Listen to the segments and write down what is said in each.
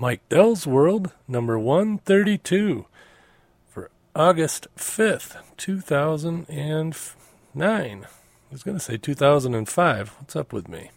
Mike Dell's World, number 132, for August 5th, 2009. I was going to say 2005. What's up with me?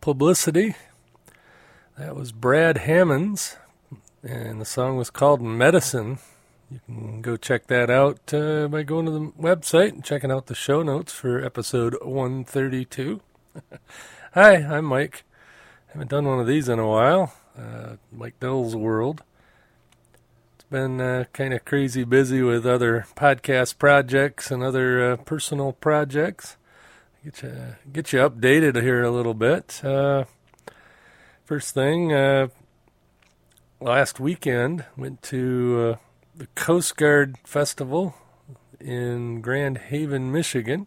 Publicity, that was Brad Hammonds, and the song was called Medicine. You can go check that out uh, by going to the website and checking out the show notes for episode 132. Hi, I'm Mike. Haven't done one of these in a while. Uh, Mike Dell's World. It's been uh, kind of crazy busy with other podcast projects and other uh, personal projects get you get you updated here a little bit. Uh, first thing, uh, last weekend went to uh, the Coast Guard Festival in Grand Haven, Michigan.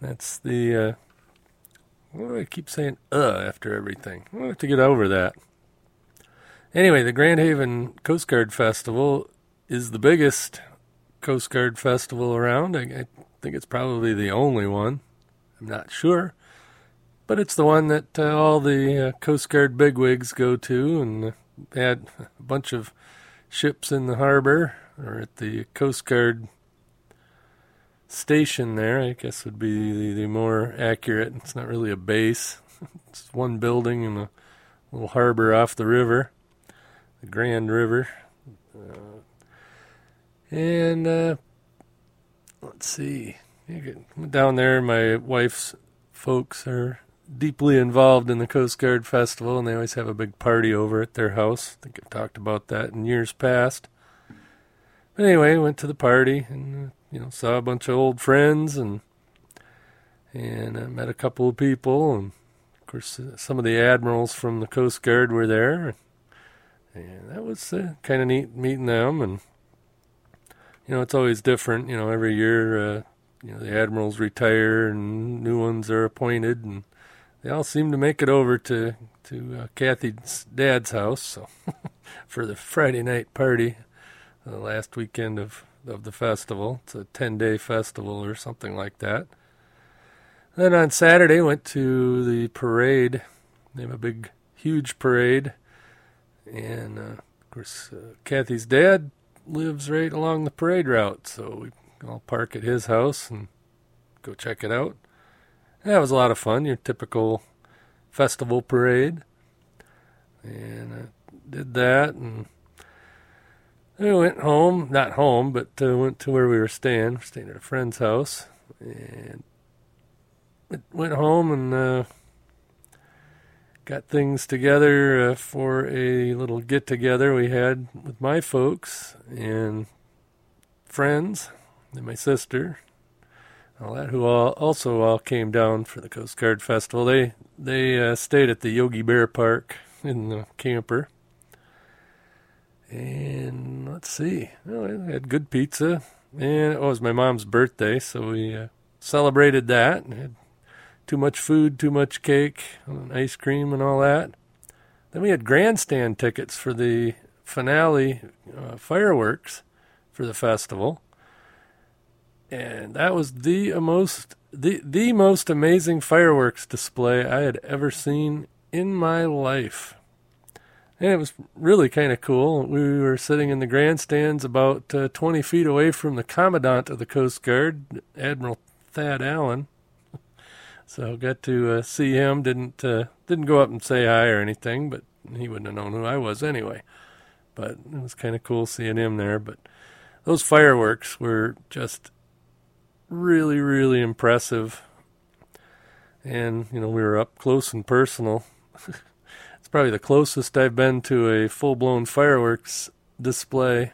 That's the uh, what do I keep saying? Uh, after everything, I have to get over that. Anyway, the Grand Haven Coast Guard Festival is the biggest Coast Guard festival around. I, I think it's probably the only one. I'm not sure, but it's the one that uh, all the uh, Coast Guard bigwigs go to, and had a bunch of ships in the harbor or at the Coast Guard station there. I guess would be the, the more accurate. It's not really a base; it's one building in a little harbor off the river, the Grand River, uh, and uh, let's see. Down there. My wife's folks are deeply involved in the Coast Guard Festival, and they always have a big party over at their house. I think I've talked about that in years past. But anyway, went to the party and uh, you know saw a bunch of old friends and and uh, met a couple of people, and of course uh, some of the admirals from the Coast Guard were there, and that was uh, kind of neat meeting them. And you know it's always different. You know every year. Uh, you know the admirals retire and new ones are appointed and they all seem to make it over to to uh, Kathy's dad's house so for the Friday night party the last weekend of of the festival. It's a 10 day festival or something like that. Then on Saturday, went to the parade. They have a big, huge parade, and uh, of course, uh, Kathy's dad lives right along the parade route, so we all park at his house and go check it out. That was a lot of fun. Your typical festival parade, and I did that, and we went home. Not home, but uh, went to where we were staying. Staying at a friend's house, and went home and uh, got things together uh, for a little get together we had with my folks and friends and my sister. All that who all also all came down for the Coast Guard Festival. They they uh, stayed at the Yogi Bear Park in the camper. And let's see, well, we had good pizza, and it was my mom's birthday, so we uh, celebrated that. And had too much food, too much cake, and ice cream, and all that. Then we had grandstand tickets for the finale uh, fireworks for the festival, and that was the most the the most amazing fireworks display I had ever seen in my life. And it was really kind of cool. We were sitting in the grandstands about uh, 20 feet away from the Commandant of the Coast Guard, Admiral Thad Allen. So got to uh, see him. Didn't uh, didn't go up and say hi or anything, but he wouldn't have known who I was anyway. But it was kind of cool seeing him there. But those fireworks were just really, really impressive. And you know, we were up close and personal. it's probably the closest I've been to a full-blown fireworks display,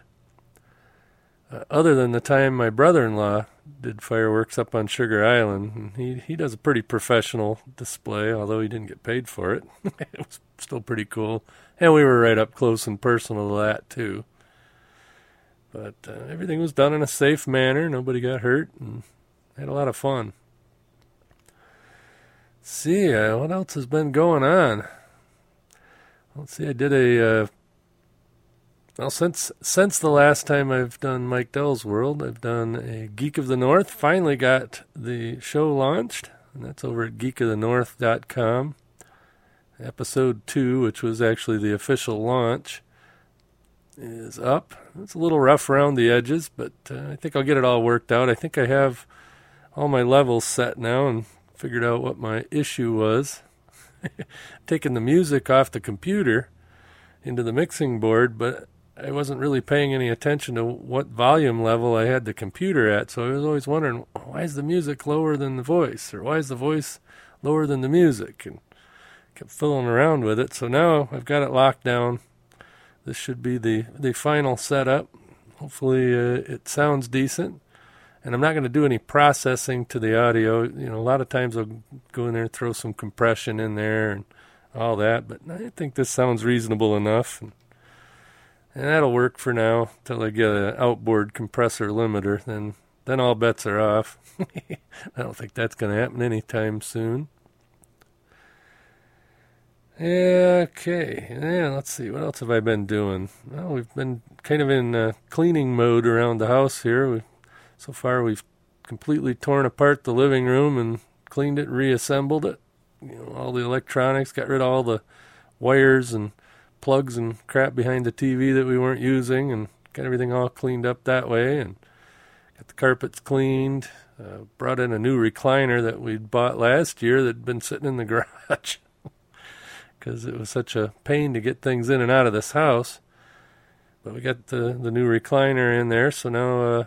uh, other than the time my brother-in-law did fireworks up on Sugar Island. he he does a pretty professional display, although he didn't get paid for it. it was still pretty cool, and we were right up close and personal to that too. But uh, everything was done in a safe manner. Nobody got hurt, and had a lot of fun. Let's see, uh, what else has been going on? Let's see, I did a uh, well, since since the last time I've done Mike Dell's World, I've done a Geek of the North. Finally got the show launched, and that's over at geekofthenorth.com. Episode two, which was actually the official launch, is up. It's a little rough around the edges, but uh, I think I'll get it all worked out. I think I have all my levels set now and figured out what my issue was. Taking the music off the computer into the mixing board, but I wasn't really paying any attention to what volume level I had the computer at, so I was always wondering why is the music lower than the voice, or why is the voice lower than the music, and kept fooling around with it. So now I've got it locked down. This should be the the final setup. Hopefully uh, it sounds decent, and I'm not going to do any processing to the audio. You know, a lot of times I'll go in there and throw some compression in there and all that, but I think this sounds reasonable enough. And, and that'll work for now till I get an outboard compressor limiter. Then then all bets are off. I don't think that's going to happen anytime soon. Okay. Yeah, let's see. What else have I been doing? Well, we've been kind of in uh, cleaning mode around the house here. We, so far, we've completely torn apart the living room and cleaned it, reassembled it. You know, all the electronics, got rid of all the wires and plugs and crap behind the TV that we weren't using, and got everything all cleaned up that way, and got the carpets cleaned. Uh, brought in a new recliner that we'd bought last year that'd been sitting in the garage because it was such a pain to get things in and out of this house. But we got the the new recliner in there, so now uh,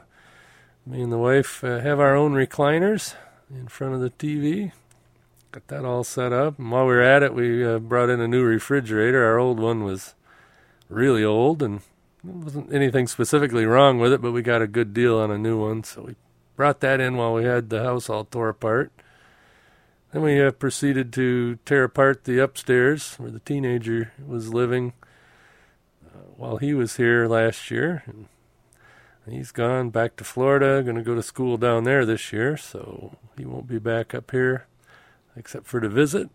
me and the wife uh, have our own recliners in front of the TV got that all set up. And while we were at it, we uh, brought in a new refrigerator. Our old one was really old, and there wasn't anything specifically wrong with it, but we got a good deal on a new one, so we brought that in while we had the house all tore apart. Then we uh, proceeded to tear apart the upstairs where the teenager was living uh, while he was here last year. And he's gone back to Florida, going to go to school down there this year, so he won't be back up here except for to visit.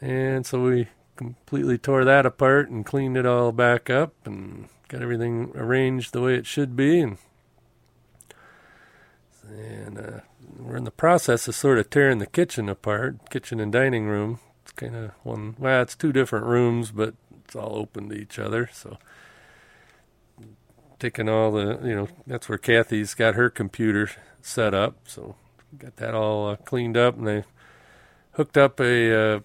And so we completely tore that apart and cleaned it all back up and got everything arranged the way it should be and and uh, we're in the process of sort of tearing the kitchen apart, kitchen and dining room. It's kind of one, well, it's two different rooms, but it's all open to each other. So taking all the, you know, that's where Kathy's got her computer set up. So got that all uh, cleaned up, and they hooked up a uh,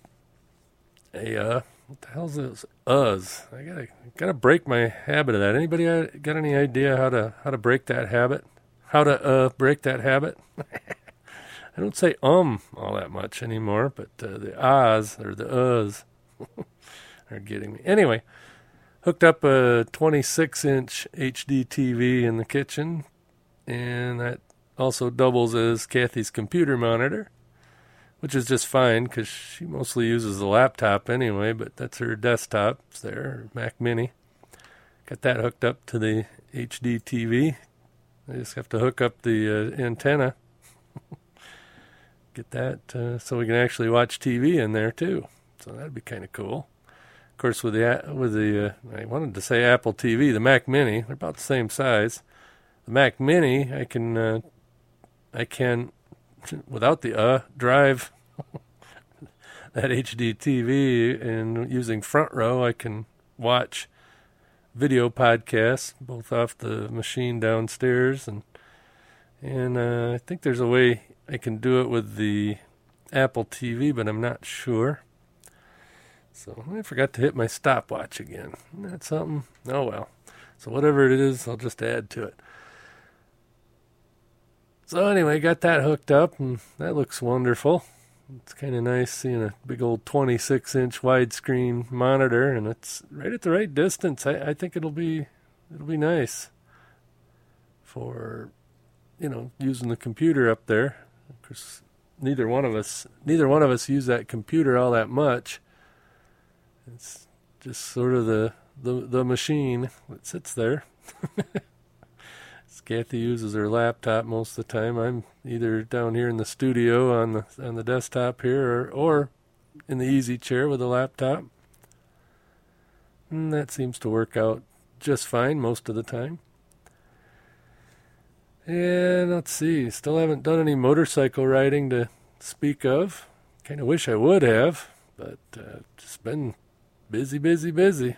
a uh, what the hell's this? Uz. I gotta gotta break my habit of that. Anybody uh, got any idea how to how to break that habit? How to uh break that habit? I don't say um all that much anymore, but uh, the ahs or the uhs are getting me. Anyway, hooked up a 26 inch HD TV in the kitchen, and that also doubles as Kathy's computer monitor, which is just fine because she mostly uses the laptop anyway, but that's her desktop. It's there, her Mac Mini. Got that hooked up to the HD TV. I just have to hook up the uh, antenna. Get that uh, so we can actually watch TV in there too. So that'd be kind of cool. Of course, with the with the uh, I wanted to say Apple TV, the Mac Mini, they're about the same size. The Mac Mini, I can uh, I can, without the uh, drive that HD TV and using front row, I can watch video podcasts both off the machine downstairs and and uh, I think there's a way I can do it with the Apple TV, but I'm not sure. So I forgot to hit my stopwatch again. Isn't that something? Oh well. So whatever it is, I'll just add to it. So anyway, got that hooked up, and that looks wonderful. It's kind of nice seeing a big old 26 inch widescreen monitor, and it's right at the right distance. I, I think it'll be it'll be nice for you know using the computer up there. Neither one of us neither one of us use that computer all that much. It's just sort of the the the machine that sits there. Kathy uses her laptop most of the time. I'm either down here in the studio on the on the desktop here, or, or in the easy chair with a laptop. And that seems to work out just fine most of the time. And let's see, still haven't done any motorcycle riding to speak of. Kind of wish I would have, but uh, just been busy, busy, busy.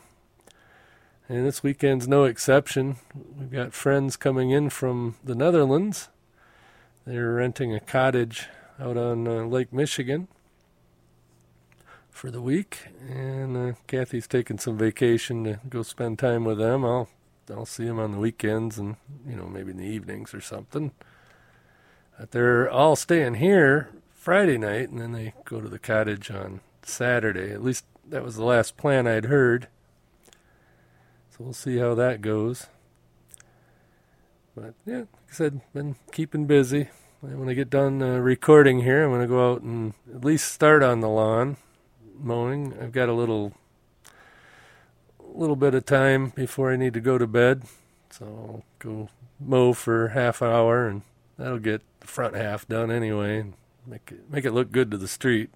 And this weekend's no exception. We've got friends coming in from the Netherlands. They're renting a cottage out on uh, Lake Michigan for the week, and uh, Kathy's taking some vacation to go spend time with them. I'll I'll see them on the weekends and you know maybe in the evenings or something. But they're all staying here Friday night, and then they go to the cottage on Saturday. At least that was the last plan I'd heard So we'll see how that goes. But yeah, like I said, been keeping busy. When I get done uh, recording here, I'm going to go out and at least start on the lawn mowing. I've got a little little bit of time before I need to go to bed, so I'll go mow for half an hour, and that'll get the front half done anyway, and make it make it look good to the street.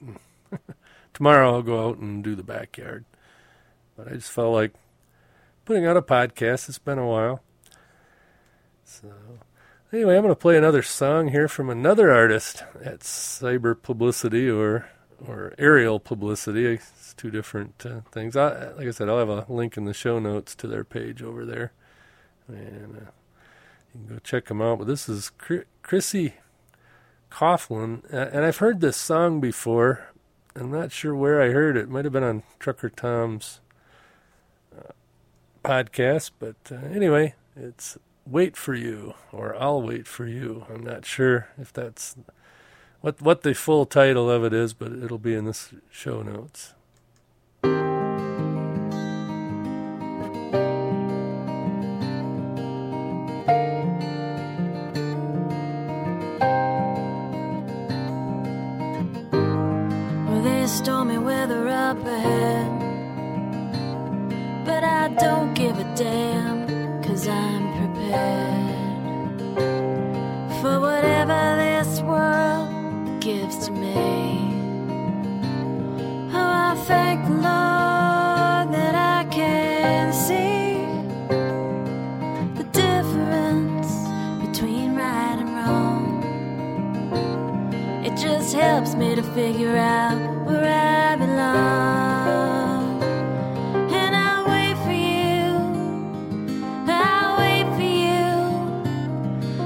Tomorrow I'll go out and do the backyard. But I just felt like putting out a podcast. It's been a while. So, anyway, I'm going to play another song here from another artist at Cyber Publicity or or Ariel Publicity. It's two different uh, things. I, like I said, I'll have a link in the show notes to their page over there, and uh, you can go check them out. But this is Chrissy Coughlin, and I've heard this song before. I'm not sure where I heard it. it might have been on Trucker Tom's podcast. But uh, anyway, it's Wait for You or I'll Wait for You. I'm not sure if that's what what the full title of it is, but it'll be in the show notes. Figure out where I belong. And I'll wait for you. I'll wait for you.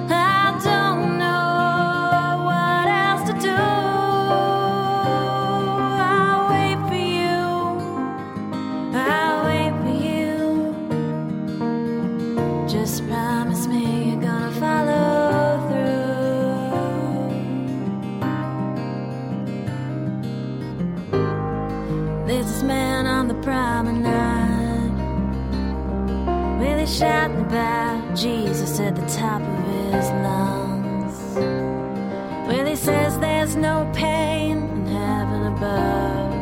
I don't know what else to do. I'll wait for you. I'll wait for you. Just promise me shouting about Jesus at the top of his lungs. Well, he says there's no pain in heaven above.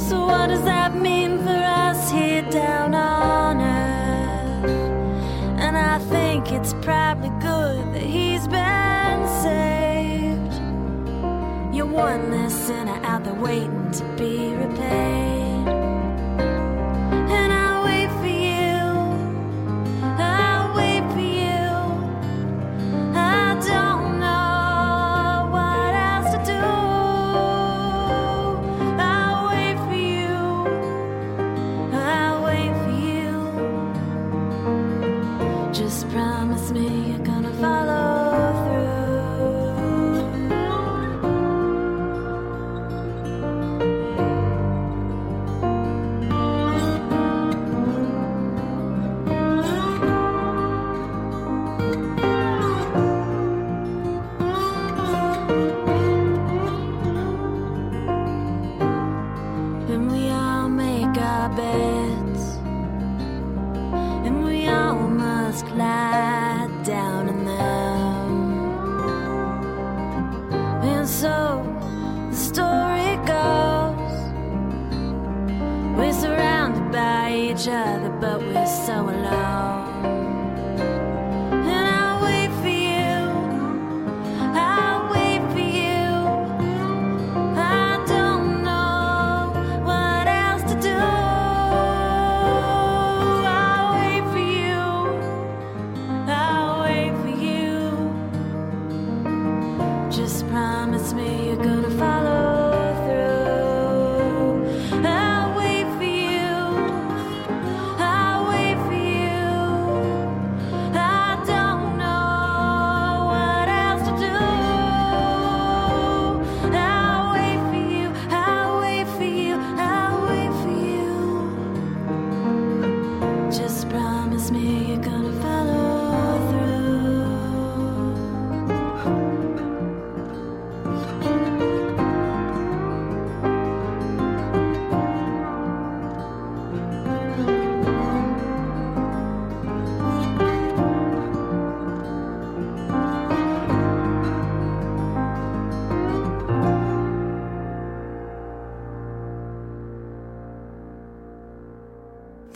So, what does that mean for us here down on earth? And I think it's probably good that he's been saved. You're one less sinner out there waiting beds. And we all must lie down in them. And so the story goes. We're surrounded by each other, but we're so alone.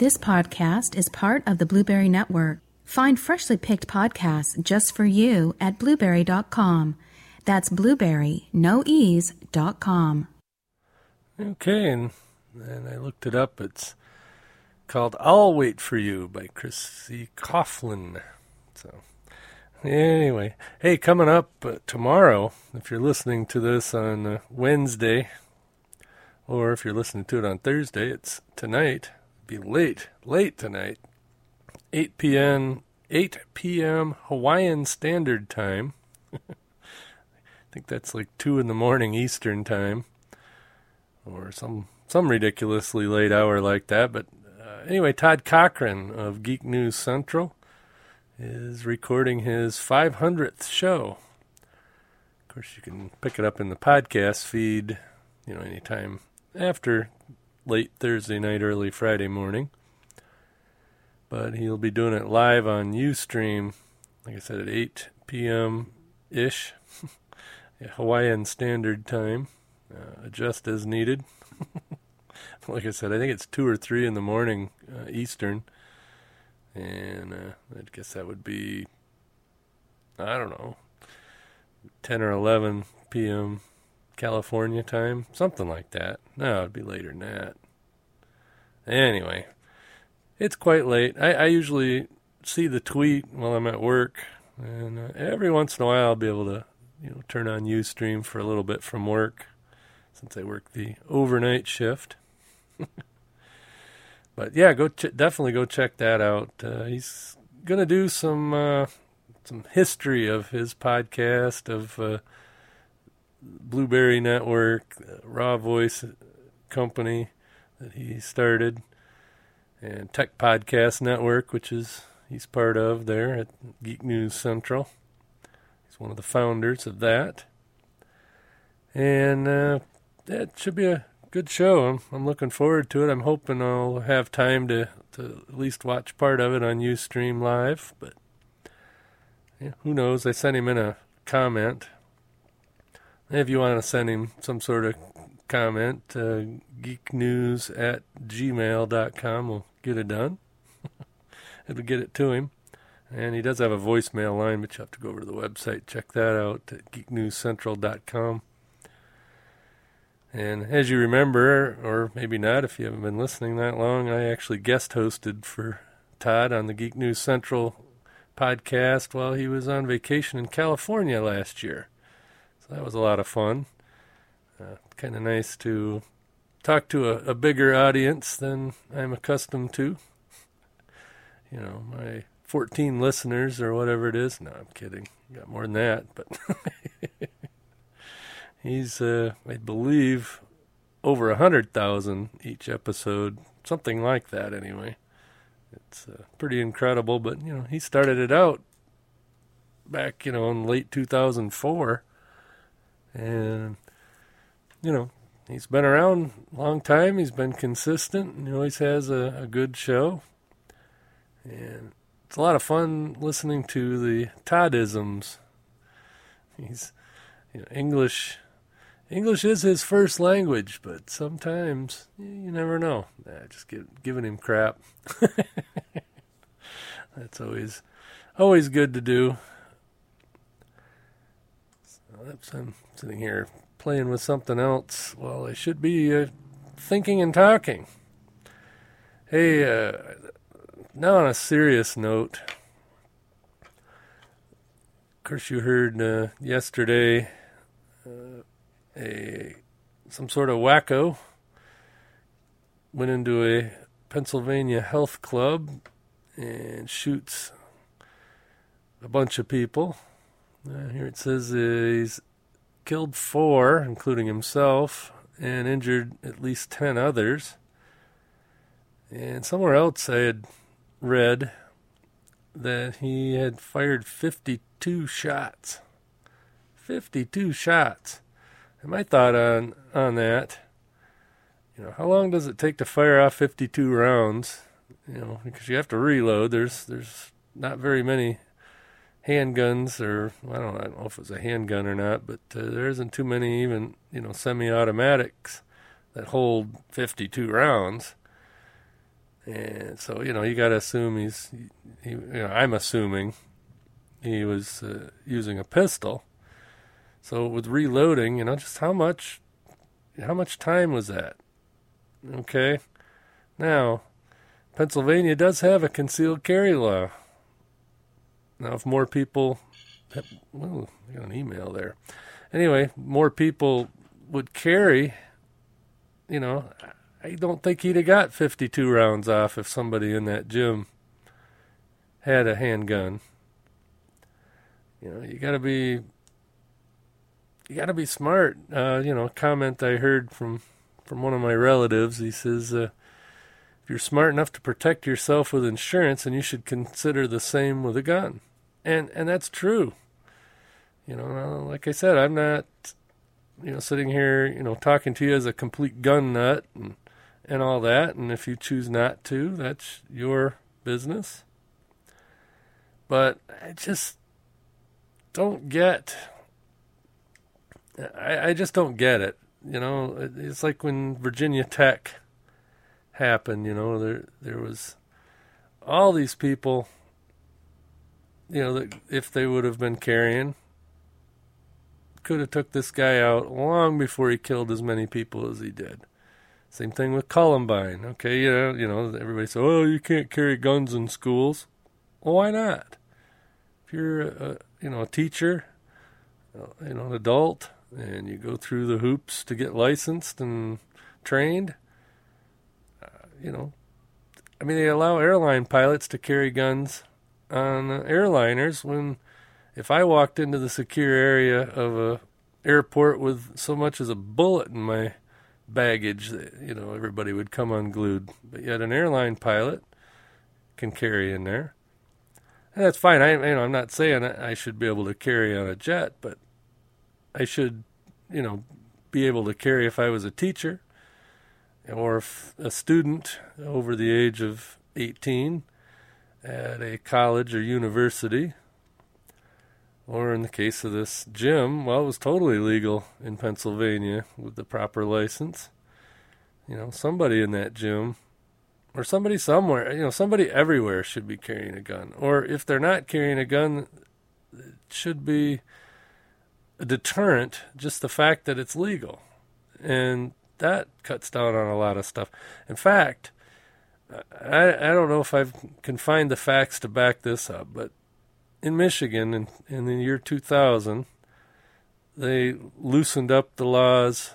This podcast is part of the Blubrry Network. Find freshly picked podcasts just for you at blubrry.com. That's blubrry, no ease, dot com. Okay, and, and I looked it up. It's called I'll Wait for You by Chrissy Coughlin. So, anyway, hey, coming up uh, tomorrow, if you're listening to this on uh, Wednesday, or if you're listening to it on Thursday, it's tonight. Be late, late tonight, 8 p.m. 8 p.m. Hawaiian Standard Time. I think that's like two in the morning Eastern Time or some some ridiculously late hour like that. But uh, anyway, Todd Cochrane of Geek News Central is recording his 500th show. Of course, you can pick it up in the podcast feed, you know, anytime after late Thursday night, early Friday morning. But he'll be doing it live on Ustream, like I said, at 8 p.m. ish, Hawaiian Standard Time uh, adjust as needed. like I said, I think it's two or three in the morning uh, Eastern, and uh, I guess that would be I don't know, ten or eleven p.m. California time, something like that. No, it'd be later than that. Anyway, it's quite late. I, I usually see the tweet while I'm at work, and uh, every once in a while I'll be able to you know turn on UStream for a little bit from work, since I work the overnight shift. but yeah, go ch- definitely go check that out. Uh, he's gonna do some uh, some history of his podcast of uh, Blubrry Network, uh, RawVoice Company that he started, and Tech Podcast Network, which is he's part of there at Geek News Central. He's one of the founders of that, and uh, that should be a good show. I'm, I'm looking forward to it. I'm hoping I'll have time to, to at least watch part of it on UStream Live, but yeah, who knows? I sent him in a comment. If you want to send him some sort of comment, uh, geeknews at gmail.com will get it done. It'll get it to him. And he does have a voicemail line, but you have to go over to the website, check that out at geeknewscentral.com. And as you remember, or maybe not if you haven't been listening that long, I actually guest hosted for Todd on the Geek News Central podcast while he was on vacation in California last year. That was a lot of fun. Uh, kind of nice to talk to a, a bigger audience than I'm accustomed to. You know, my 14 listeners or whatever it is. No, I'm kidding. Got more than that, but he's, uh, I believe, over a hundred thousand each episode, something like that. Anyway, it's uh, pretty incredible. But you know, he started it out back, you know, in late 2004, and you know, he's been around a long time. He's been consistent, and he always has a, a good show. And it's a lot of fun listening to the Toddisms. He's you know, English. English is his first language, but sometimes you never know. Nah, just get, giving him crap. That's always always good to do. So I'm sitting here playing with something else while I should be uh, thinking and talking. Hey, uh, now on a serious note, of course, you heard uh, yesterday uh, a some sort of wacko went into a Pennsylvania health club and shoots a bunch of people. Uh, here it says uh, he's killed four, including himself, and injured at least ten others. And somewhere else I had read that he had fired 52 shots. 52 shots. And my thought on on that, you know, how long does it take to fire off 52 rounds? You know, because you have to reload. There's there's not very many handguns, or I don't, I don't know if it was a handgun or not, but uh, there isn't too many even you know semi-automatics that hold 52 rounds. And so you know you got to assume he's, he, you know, I'm assuming he was uh, using a pistol. So with reloading, you know, just how much, how much time was that? Okay, now Pennsylvania does have a concealed carry law. Now, if more people, well, I got an email there. Anyway, more people would carry, you know, I don't think he'd have got 52 rounds off if somebody in that gym had a handgun. You know, you got to be you got to be smart. Uh, you know, a comment I heard from from one of my relatives. He says, uh, "If you're smart enough to protect yourself with insurance, then you should consider the same with a gun." And and that's true. You know, uh, like I said, I'm not, you know, sitting here, you know, talking to you as a complete gun nut and and all that. And if you choose not to, that's your business. But I just don't get I, I just don't get it. You know, it's like when Virginia Tech happened. You know, there there was all these people. You know, if they would have been carrying, could have took this guy out long before he killed as many people as he did. Same thing with Columbine. Okay, you know, you know, everybody says, "Oh, you can't carry guns in schools." Well, why not? If you're a, you know a teacher uh, you know, an adult, and you go through the hoops to get licensed and trained. Uh, you know, I mean, they allow airline pilots to carry guns on airliners when if I walked into the secure area of a airport with so much as a bullet in my baggage, you know, everybody would come unglued. But yet an airline pilot can carry in there. And that's fine. I, you know, I'm not saying I should be able to carry on a jet, but I should, you know, be able to carry if I was a teacher or a student over the age of 18 at a college or university. Or in the case of this gym, well, it was totally legal in Pennsylvania with the proper license. You know, somebody in that gym or somebody somewhere, you know, somebody everywhere should be carrying a gun. Or if they're not carrying a gun, it should be a deterrent, just the fact that it's legal. And that cuts down on a lot of stuff. In fact, I, I don't know if I can find the facts to back this up, but in Michigan in, in the year 2000, they loosened up the laws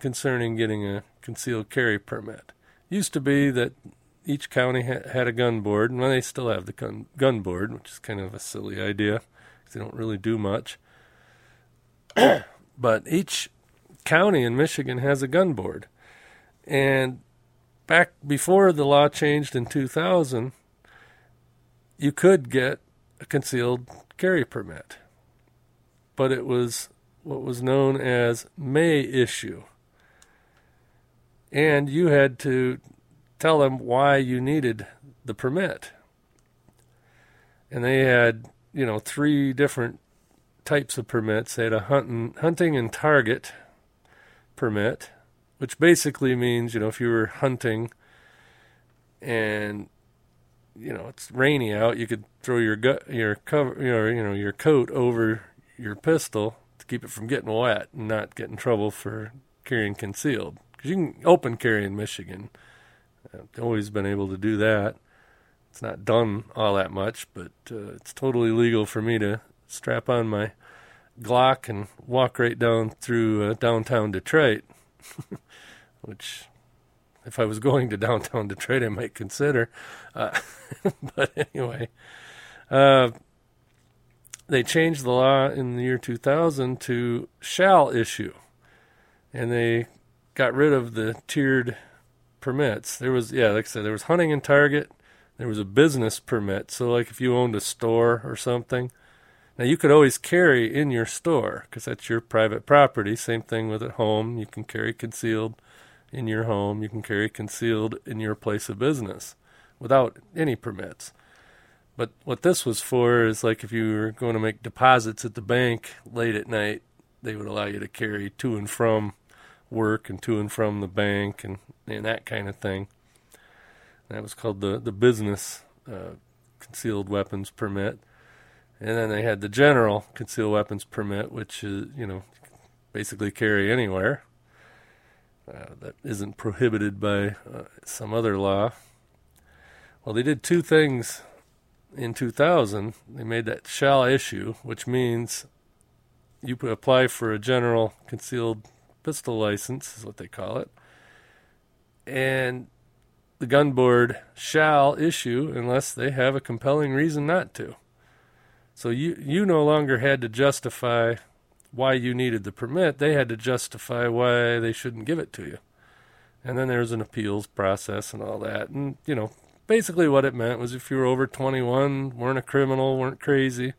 concerning getting a concealed carry permit. Used to be that each county ha- had a gun board, and well, they still have the gun, gun board, which is kind of a silly idea because they don't really do much. but each county in Michigan has a gun board. And back before the law changed in 2000, you could get a concealed carry permit. But it was what was known as may issue and you had to tell them why you needed the permit. And they had, you know, three different types of permits. They had a hunting, hunting and target permit, which basically means, you know, if you were hunting and you know it's rainy out, you could throw your gut, your cover, your you know, your coat over your pistol to keep it from getting wet and not get in trouble for carrying concealed because you can open carry in Michigan. I've always been able to do that. It's not done all that much, but uh, it's totally legal for me to strap on my Glock and walk right down through uh, downtown Detroit, which, if I was going to downtown Detroit, I might consider. Uh, but anyway, uh, they changed the law in the year 2000 to shall issue, and they got rid of the tiered permits. There was, yeah, like I said, there was hunting and target. There was a business permit. So, like if you owned a store or something, now you could always carry in your store because that's your private property. Same thing with at home. You can carry concealed in your home. You can carry concealed in your place of business without any permits. But what this was for is like if you were going to make deposits at the bank late at night, they would allow you to carry to and from work and to and from the bank and, and that kind of thing. That was called the the business uh, concealed weapons permit, and then they had the general concealed weapons permit, which is you know basically carry anywhere. Uh, that isn't prohibited by uh, some other law. Well, they did two things in 2000. They made that shall issue, which means you apply for a general concealed pistol license is what they call it. And the gun board shall issue unless they have a compelling reason not to. So you you no longer had to justify why you needed the permit. They had to justify why they shouldn't give it to you. And then there's an appeals process and all that. And you know, basically what it meant was if you were over 21, weren't a criminal, weren't crazy,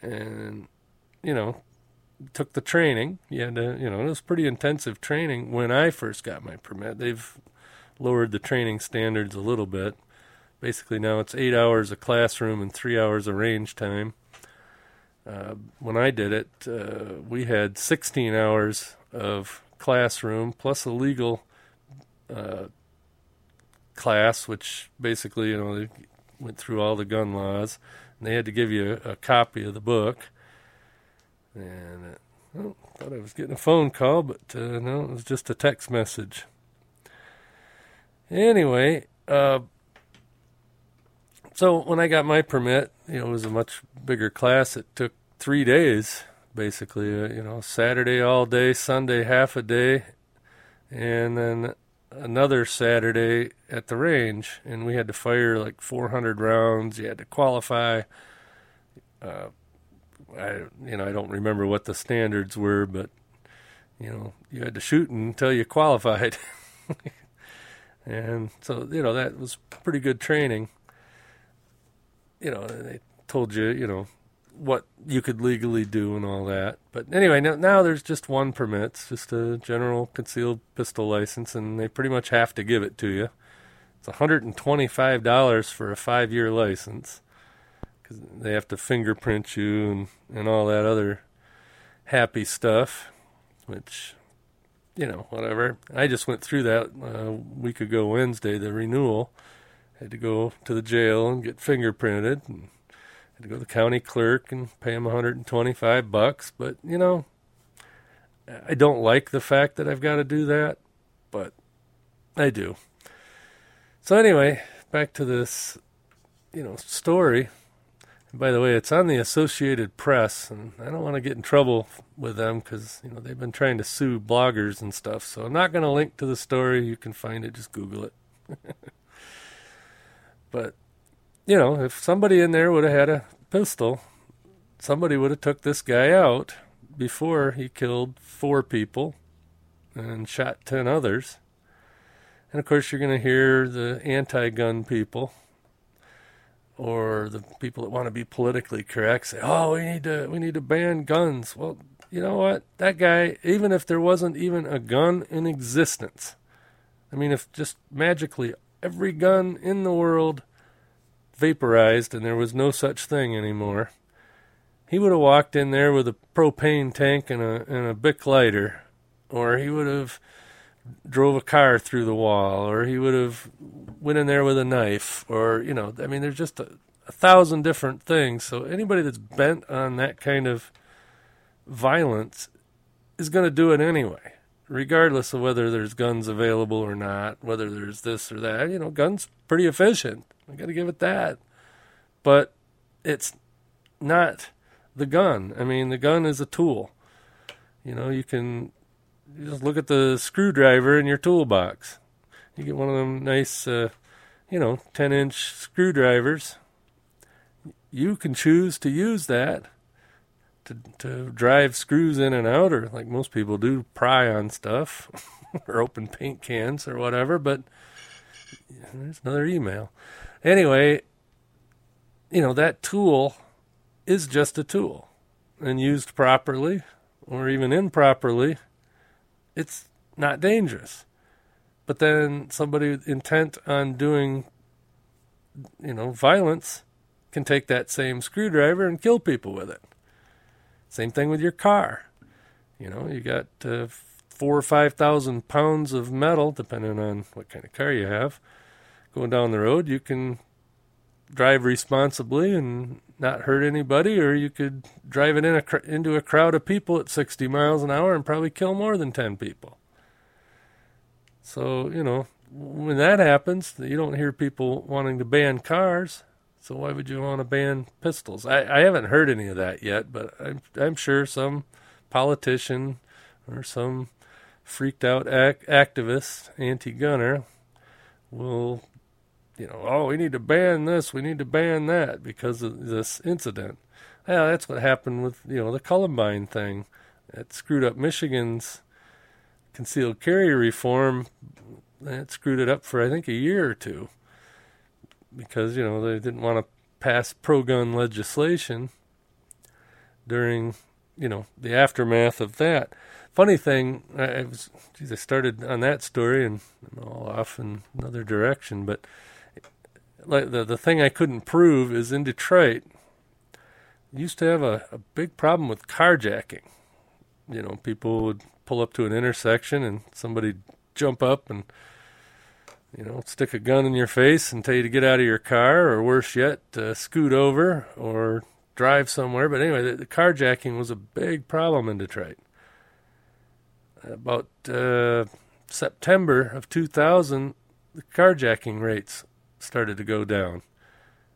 and you know, took the training. You had to, you know, it was pretty intensive training when I first got my permit. They've lowered the training standards a little bit. Basically, now it's eight hours of classroom and three hours of range time. Uh, when I did it, uh, we had 16 hours of classroom plus a legal uh, class, which basically, you know, they went through all the gun laws. And they had to give you a, a copy of the book and uh, oh, thought I was getting a phone call, but uh, no, it was just a text message. Anyway, uh, so when I got my permit, you know, it was a much bigger class. It took three days basically. Uh, you know, Saturday all day, Sunday half a day, and then another Saturday at the range, and we had to fire like 400 rounds. You had to qualify. Uh, I, you know, I don't remember what the standards were, but you know, you had to shoot until you qualified. and so, you know, that was pretty good training. You know, they told you, you know, what you could legally do and all that. But anyway, now, now there's just one permit, it's just a general concealed pistol license, and they pretty much have to give it to you. It's $125 for a five year license because they have to fingerprint you and, and all that other happy stuff, which, you know, whatever. I just went through that a week ago Wednesday, the renewal. Had to go to the jail and get fingerprinted and had to go to the county clerk and pay him 125 bucks. But, you know, I don't like the fact that I've got to do that, but I do. So anyway, back to this, you know, story. By the way, it's on the Associated Press, and I don't want to get in trouble with them because you know they've been trying to sue bloggers and stuff. So I'm not going to link to the story. You can find it. Just Google it. but you know, if somebody in there would have had a pistol, somebody would have took this guy out before he killed four people and shot ten others. And of course, you're going to hear the anti-gun people or the people that want to be politically correct say, "Oh, we need to we need to ban guns." Well, you know what? That guy, even if there wasn't even a gun in existence, I mean, if just magically every gun in the world vaporized and there was no such thing anymore, he would have walked in there with a propane tank and a and a Bic lighter, or he would have drove a car through the wall, or he would have went in there with a knife, or you know, I mean, there's just a, a thousand different things. So anybody that's bent on that kind of violence is going to do it anyway, regardless of whether there's guns available or not, whether there's this or that. You know, guns pretty efficient. I got to give it that, but it's not the gun. I mean, the gun is a tool. You know, you can just look at the screwdriver in your toolbox. You get one of them nice, uh, you know, 10 inch screwdrivers. You can choose to use that to, to drive screws in and out, or like most people do, pry on stuff or open paint cans or whatever. But there's another email. Anyway, you know, that tool is just a tool and used properly or even improperly it's not dangerous. But then somebody intent on doing, you know, violence can take that same screwdriver and kill people with it. Same thing with your car. You know, you got uh, four or five thousand pounds of metal, depending on what kind of car you have, going down the road. You can drive responsibly and not hurt anybody, or you could drive it in a, into a crowd of people at 60 miles an hour and probably kill more than 10 people. So, you know, when that happens, you don't hear people wanting to ban cars. So why would you want to ban pistols? I, I haven't heard any of that yet, but I'm, I'm sure some politician or some freaked out ac- activist, anti-gunner, will you know, oh, we need to ban this, we need to ban that because of this incident. Yeah, that's what happened with, you know, the Columbine thing. It screwed up Michigan's concealed carry reform. That screwed it up for, I think, a year or two because, you know, they didn't want to pass pro gun legislation during, you know, the aftermath of that. Funny thing, I was, geez, I started on that story and I'm all off in another direction, but like the the thing I couldn't prove is in Detroit. Used to have a, a big problem with carjacking. You know, people would pull up to an intersection and somebody jump up and you know stick a gun in your face and tell you to get out of your car, or worse yet, uh, scoot over or drive somewhere. But anyway, the, the carjacking was a big problem in Detroit. About uh, September of 2000, the carjacking rates started to go down.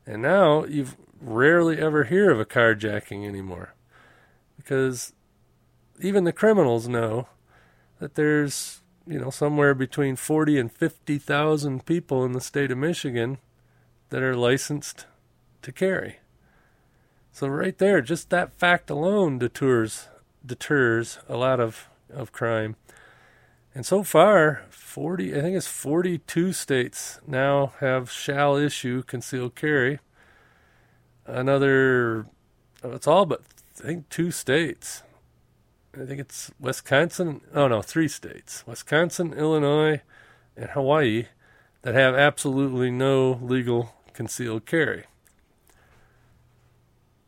And now you've rarely ever hear of a carjacking anymore because even the criminals know that there's you know somewhere between 40 and 50,000 people in the state of Michigan that are licensed to carry. So right there, just that fact alone deters deters a lot of of crime. And so far, 40 I think it's 42 states now have shall issue concealed carry. Another it's all but I think two states. I think it's Wisconsin. Oh no, three states: Wisconsin, Illinois, and Hawaii that have absolutely no legal concealed carry.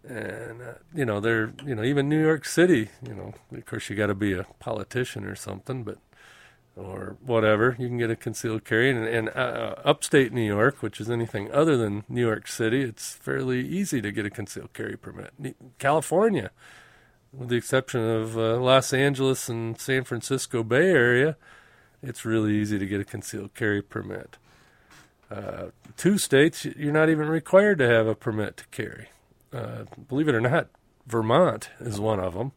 And uh, you know, they're you know even New York City. You know, of course, you got to be a politician or something, but or whatever, you can get a concealed carry. And, and uh, upstate New York, which is anything other than New York City, it's fairly easy to get a concealed carry permit. California, with the exception of uh, Los Angeles and San Francisco Bay Area, it's really easy to get a concealed carry permit. Uh, two states, you're not even required to have a permit to carry. Uh, believe it or not, Vermont is one of them,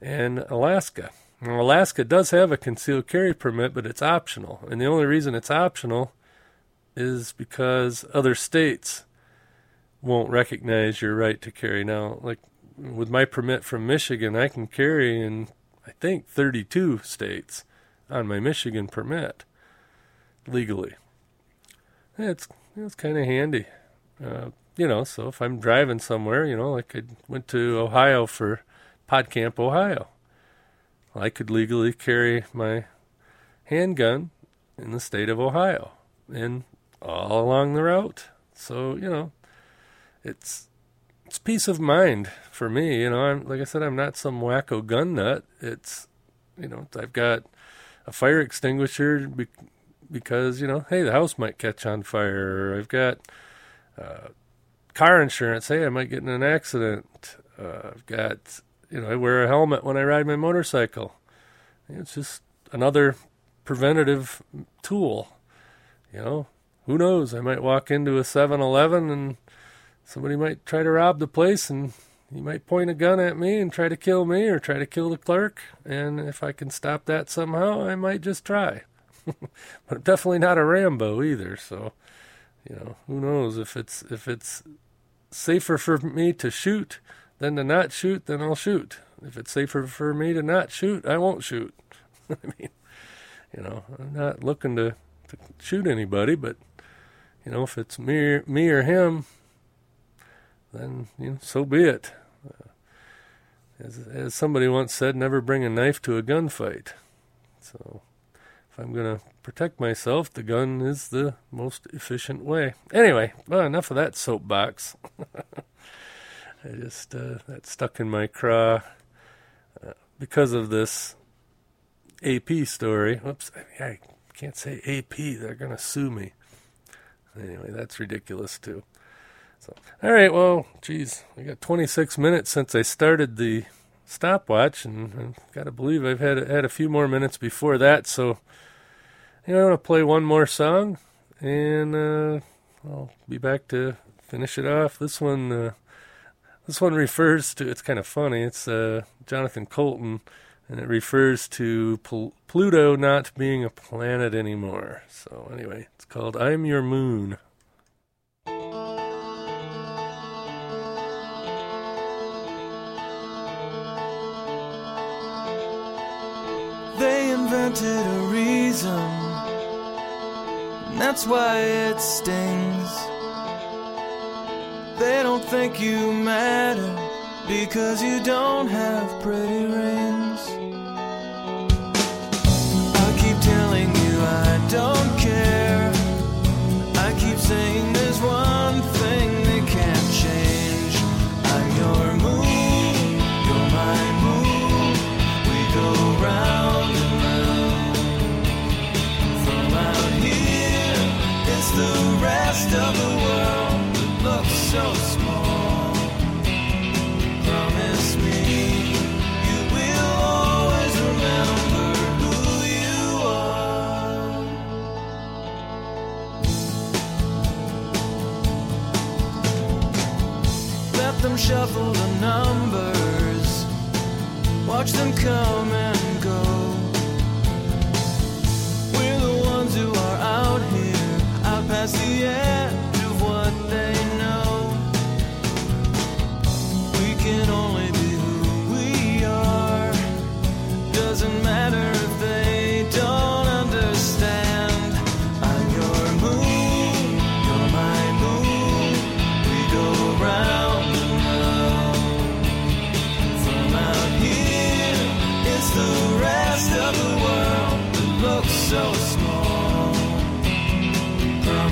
and Alaska. Now, Alaska does have a concealed carry permit, but it's optional. And the only reason it's optional is because other states won't recognize your right to carry. Now, like with my permit from Michigan, I can carry in, I think, 32 states on my Michigan permit legally. It's, it's kind of handy. Uh, you know, so if I'm driving somewhere, you know, like I went to Ohio for PodCamp Ohio I could legally carry my handgun in the state of Ohio and all along the route. So, you know, it's it's peace of mind for me. You know, I'm like I said, I'm not some wacko gun nut. It's you know, I've got a fire extinguisher be- because you know, hey, the house might catch on fire. I've got uh, car insurance. Hey, I might get in an accident. Uh, I've got you know, I wear a helmet when I ride my motorcycle. It's just another preventative tool. You know, who knows? I might walk into a 7 Eleven and somebody might try to rob the place and he might point a gun at me and try to kill me or try to kill the clerk. And if I can stop that somehow, I might just try. but definitely not a Rambo either. So, you know, who knows if it's if it's safer for me to shoot than to not shoot, then I'll shoot. If it's safer for me to not shoot, I won't shoot. I mean, you know, I'm not looking to, to shoot anybody, but you know, if it's me, me or him, then you know, so be it. Uh, as, as somebody once said, never bring a knife to a gunfight. So, if I'm going to protect myself, the gun is the most efficient way. Anyway, well, enough of that soapbox. I just uh, that stuck in my craw uh, because of this AP story. Oops, I, I can't say AP. They're gonna sue me. Anyway, that's ridiculous too. So, all right. Well, geez, we got 26 minutes since I started the stopwatch, and I've got to believe I've had had a few more minutes before that. So, you know, I'm gonna play one more song, and uh, I'll be back to finish it off. This one. Uh, this one refers to, it's kind of funny, it's uh, Jonathan Coulton, and it refers to Pl- Pluto not being a planet anymore. So, anyway, it's called I'm Your Moon. Invented a reason, and that's why it stings. They don't think you matter because you don't have pretty rings. shuffle the numbers, watch them come and go. We're the ones who are out here, out past the edge.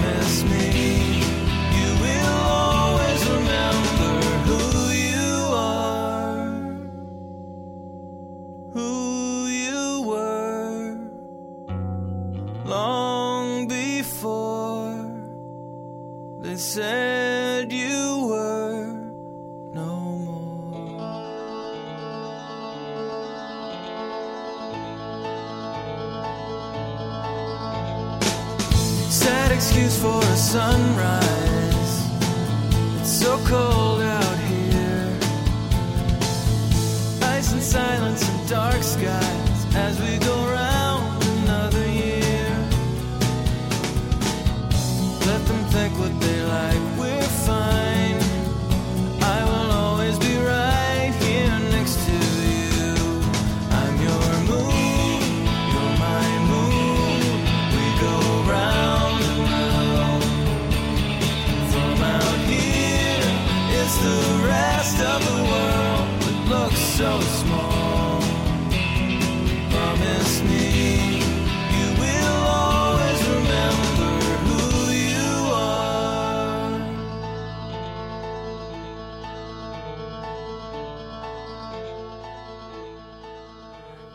Promise me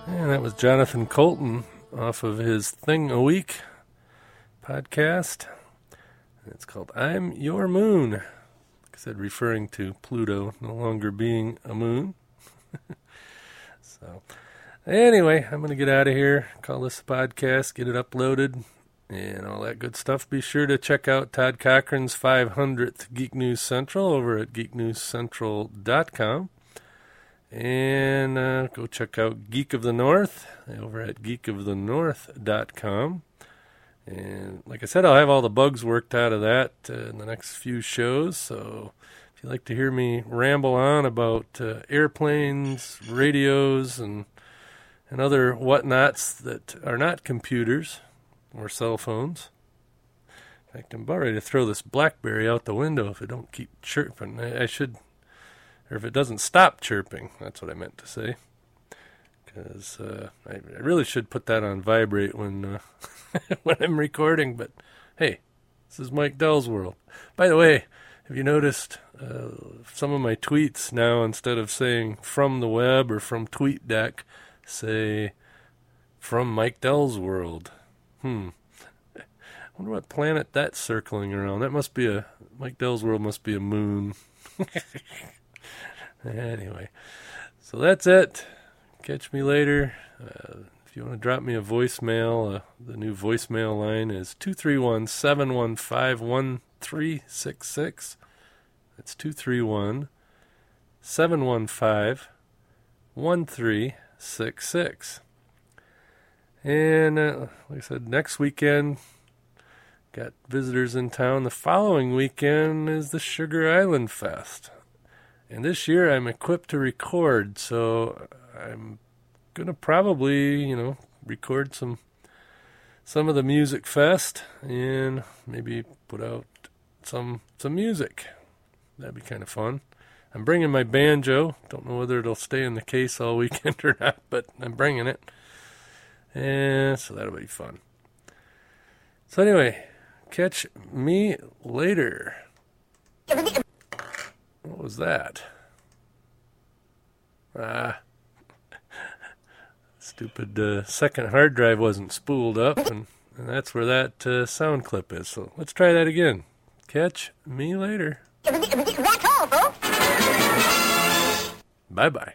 And that was Jonathan Coulton off of his Thing a Week podcast. It's called I'm Your Moon. Like I said, referring to Pluto no longer being a moon. so, anyway, I'm going to get out of here, call this a podcast, get it uploaded, and all that good stuff. Be sure to check out Todd Cochrane's 500th Geek News Central over at geeknewscentral.com. And uh, go check out Geek of the North over at geekofthenorth.com. And like I said, I'll have all the bugs worked out of that uh, in the next few shows. So if you like to hear me ramble on about uh, airplanes, radios, and and other whatnots that are not computers or cell phones. In fact, I'm about ready to throw this BlackBerry out the window if it don't keep chirping. I, I should or if it doesn't stop chirping. That's what I meant to say. Because uh, I, I really should put that on vibrate when uh, when I'm recording. But hey, this is Mike Dell's world. By the way, have you noticed uh, some of my tweets now instead of saying from the web or from TweetDeck, say from Mike Dell's world? Hmm. I wonder what planet that's circling around. That must be a Mike Dell's world. Must be a moon. Anyway, so that's it. Catch me later. Uh, if you want to drop me a voicemail, uh, the new voicemail line is 231 715 1366. That's 231 715 1366. And uh, like I said, next weekend, got visitors in town. The following weekend is the Sugar Island Fest. And this year I'm equipped to record, so I'm gonna probably, you know, record some some of the music fest and maybe put out some some music. That'd be kind of fun. I'm bringing my banjo. Don't know whether it'll stay in the case all weekend or not, but I'm bringing it. And so that'll be fun. So anyway, catch me later. What was that? Ah. Stupid uh, second hard drive wasn't spooled up, and, and that's where that uh, sound clip is. So let's try that again. Catch me later. That's all, folks. Bye bye.